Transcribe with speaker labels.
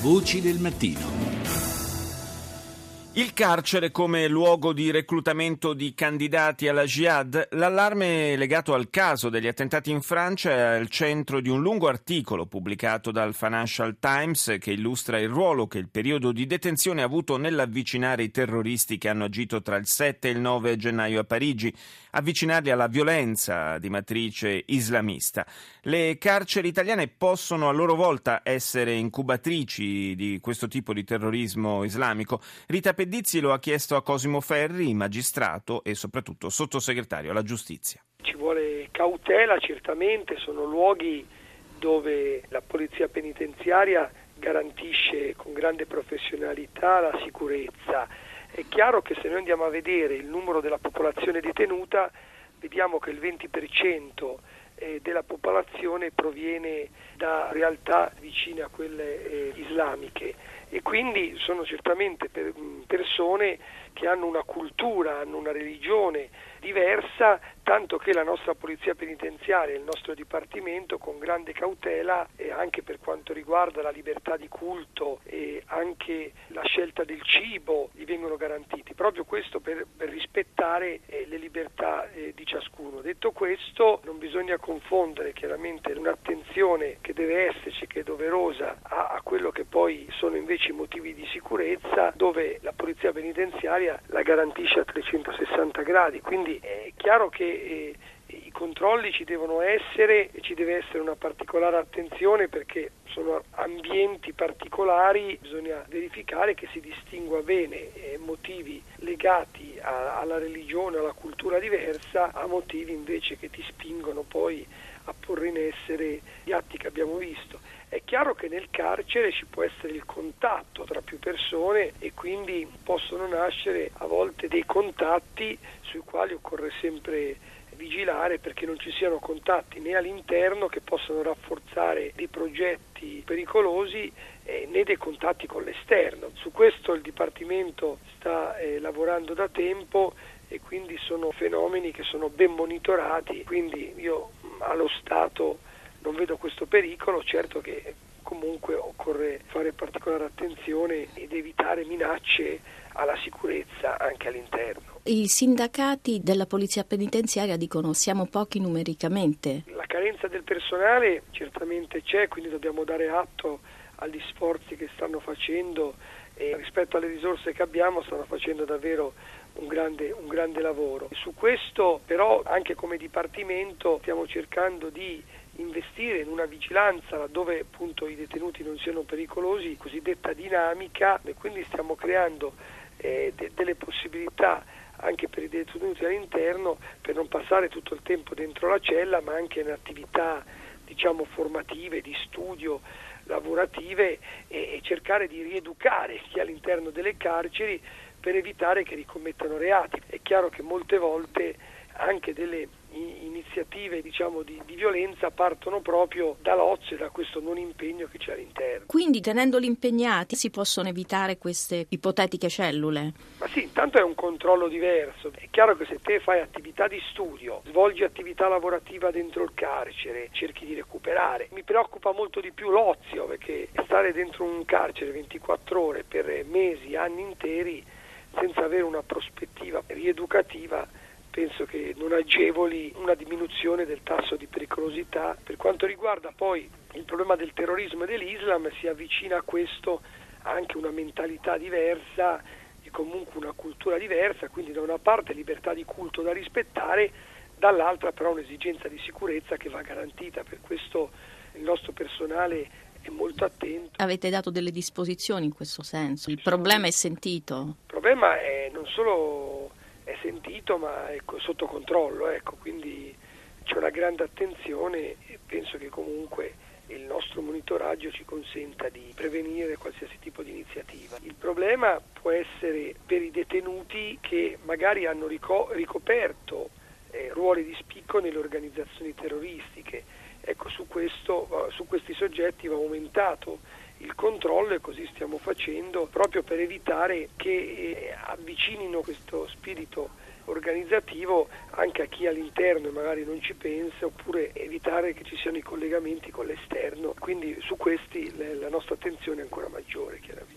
Speaker 1: Voci del mattino.
Speaker 2: Il carcere come luogo di reclutamento di candidati alla jihad? L'allarme legato al caso degli attentati in Francia è al centro di un lungo articolo pubblicato dal Financial Times che illustra il ruolo che il periodo di detenzione ha avuto nell'avvicinare i terroristi che hanno agito tra il 7 e il 9 gennaio a Parigi, avvicinarli alla violenza di matrice islamista. Le carceri italiane possono a loro volta essere incubatrici di questo tipo di terrorismo islamico. Rita Pedizzi lo ha chiesto a Cosimo Ferri, magistrato e soprattutto sottosegretario alla giustizia.
Speaker 3: Ci vuole cautela, certamente, sono luoghi dove la polizia penitenziaria garantisce con grande professionalità la sicurezza. È chiaro che se noi andiamo a vedere il numero della popolazione detenuta, vediamo che il 20% eh, della popolazione proviene da realtà vicine a quelle eh, islamiche. E quindi sono certamente per, persone che hanno una cultura, hanno una religione diversa, tanto che la nostra polizia penitenziaria e il nostro dipartimento con grande cautela e anche per quanto riguarda la libertà di culto e anche la scelta del cibo gli vengono garantiti, proprio questo per, per rispettare eh, le libertà eh, di ciascuno. Detto questo non bisogna confondere chiaramente un'attenzione che deve esserci, che è doverosa, a, a quello che poi sono invece i motivi di sicurezza dove la polizia penitenziaria la garantisce a 360 gradi, quindi è chiaro che eh, i controlli ci devono essere e ci deve essere una particolare attenzione perché sono ambienti particolari, bisogna verificare che si distingua bene eh, motivi legati a, alla religione, alla cultura diversa, a motivi invece che ti spingono poi a porre in essere gli atti che abbiamo visto. È chiaro che nel carcere ci può essere il contatto tra più persone e quindi possono nascere a volte dei contatti sui quali occorre sempre vigilare perché non ci siano contatti né all'interno che possano rafforzare dei progetti pericolosi eh, né dei contatti con l'esterno. Su questo il Dipartimento sta eh, lavorando da tempo e quindi sono fenomeni che sono ben monitorati, quindi io allo Stato non vedo questo pericolo, certo che comunque occorre fare particolare attenzione ed evitare minacce alla sicurezza anche all'interno.
Speaker 4: I sindacati della Polizia Penitenziaria dicono siamo pochi numericamente.
Speaker 3: La carenza del personale certamente c'è, quindi dobbiamo dare atto agli sforzi che stanno facendo e rispetto alle risorse che abbiamo stanno facendo davvero un grande, un grande lavoro. Su questo però anche come Dipartimento stiamo cercando di investire in una vigilanza laddove appunto i detenuti non siano pericolosi, cosiddetta dinamica e quindi stiamo creando eh, de- delle possibilità anche per i detenuti all'interno per non passare tutto il tempo dentro la cella ma anche in attività diciamo formative, di studio, lavorative e, e cercare di rieducare chi è all'interno delle carceri per evitare che ricommettano reati. È chiaro che molte volte anche delle iniziative diciamo, di, di, violenza partono proprio dall'ozio e da questo non impegno che c'è all'interno.
Speaker 4: Quindi tenendoli impegnati si possono evitare queste ipotetiche cellule?
Speaker 3: Ma sì, intanto è un controllo diverso. È chiaro che se te fai attività di studio, svolgi attività lavorativa dentro il carcere, cerchi di recuperare. Mi preoccupa molto di più l'ozio perché stare dentro un carcere 24 ore per mesi, anni interi senza avere una prospettiva rieducativa penso che non agevoli una diminuzione del tasso di pericolosità. Per quanto riguarda poi il problema del terrorismo e dell'Islam, si avvicina a questo anche una mentalità diversa e comunque una cultura diversa, quindi da una parte libertà di culto da rispettare, dall'altra però un'esigenza di sicurezza che va garantita. Per questo il nostro personale è molto attento.
Speaker 4: Avete dato delle disposizioni in questo senso? Il problema è sentito?
Speaker 3: Il problema è non solo sentito ma è sotto controllo, ecco, quindi c'è una grande attenzione e penso che comunque il nostro monitoraggio ci consenta di prevenire qualsiasi tipo di iniziativa. Il problema può essere per i detenuti che magari hanno ricoperto eh, ruoli di spicco nelle organizzazioni terroristiche. Ecco, su, questo, su questi soggetti va aumentato il controllo e così stiamo facendo proprio per evitare che eh, avvicinino questo spirito organizzativo anche a chi all'interno magari non ci pensa oppure evitare che ci siano i collegamenti con l'esterno, quindi su questi la nostra attenzione è ancora maggiore chiaramente.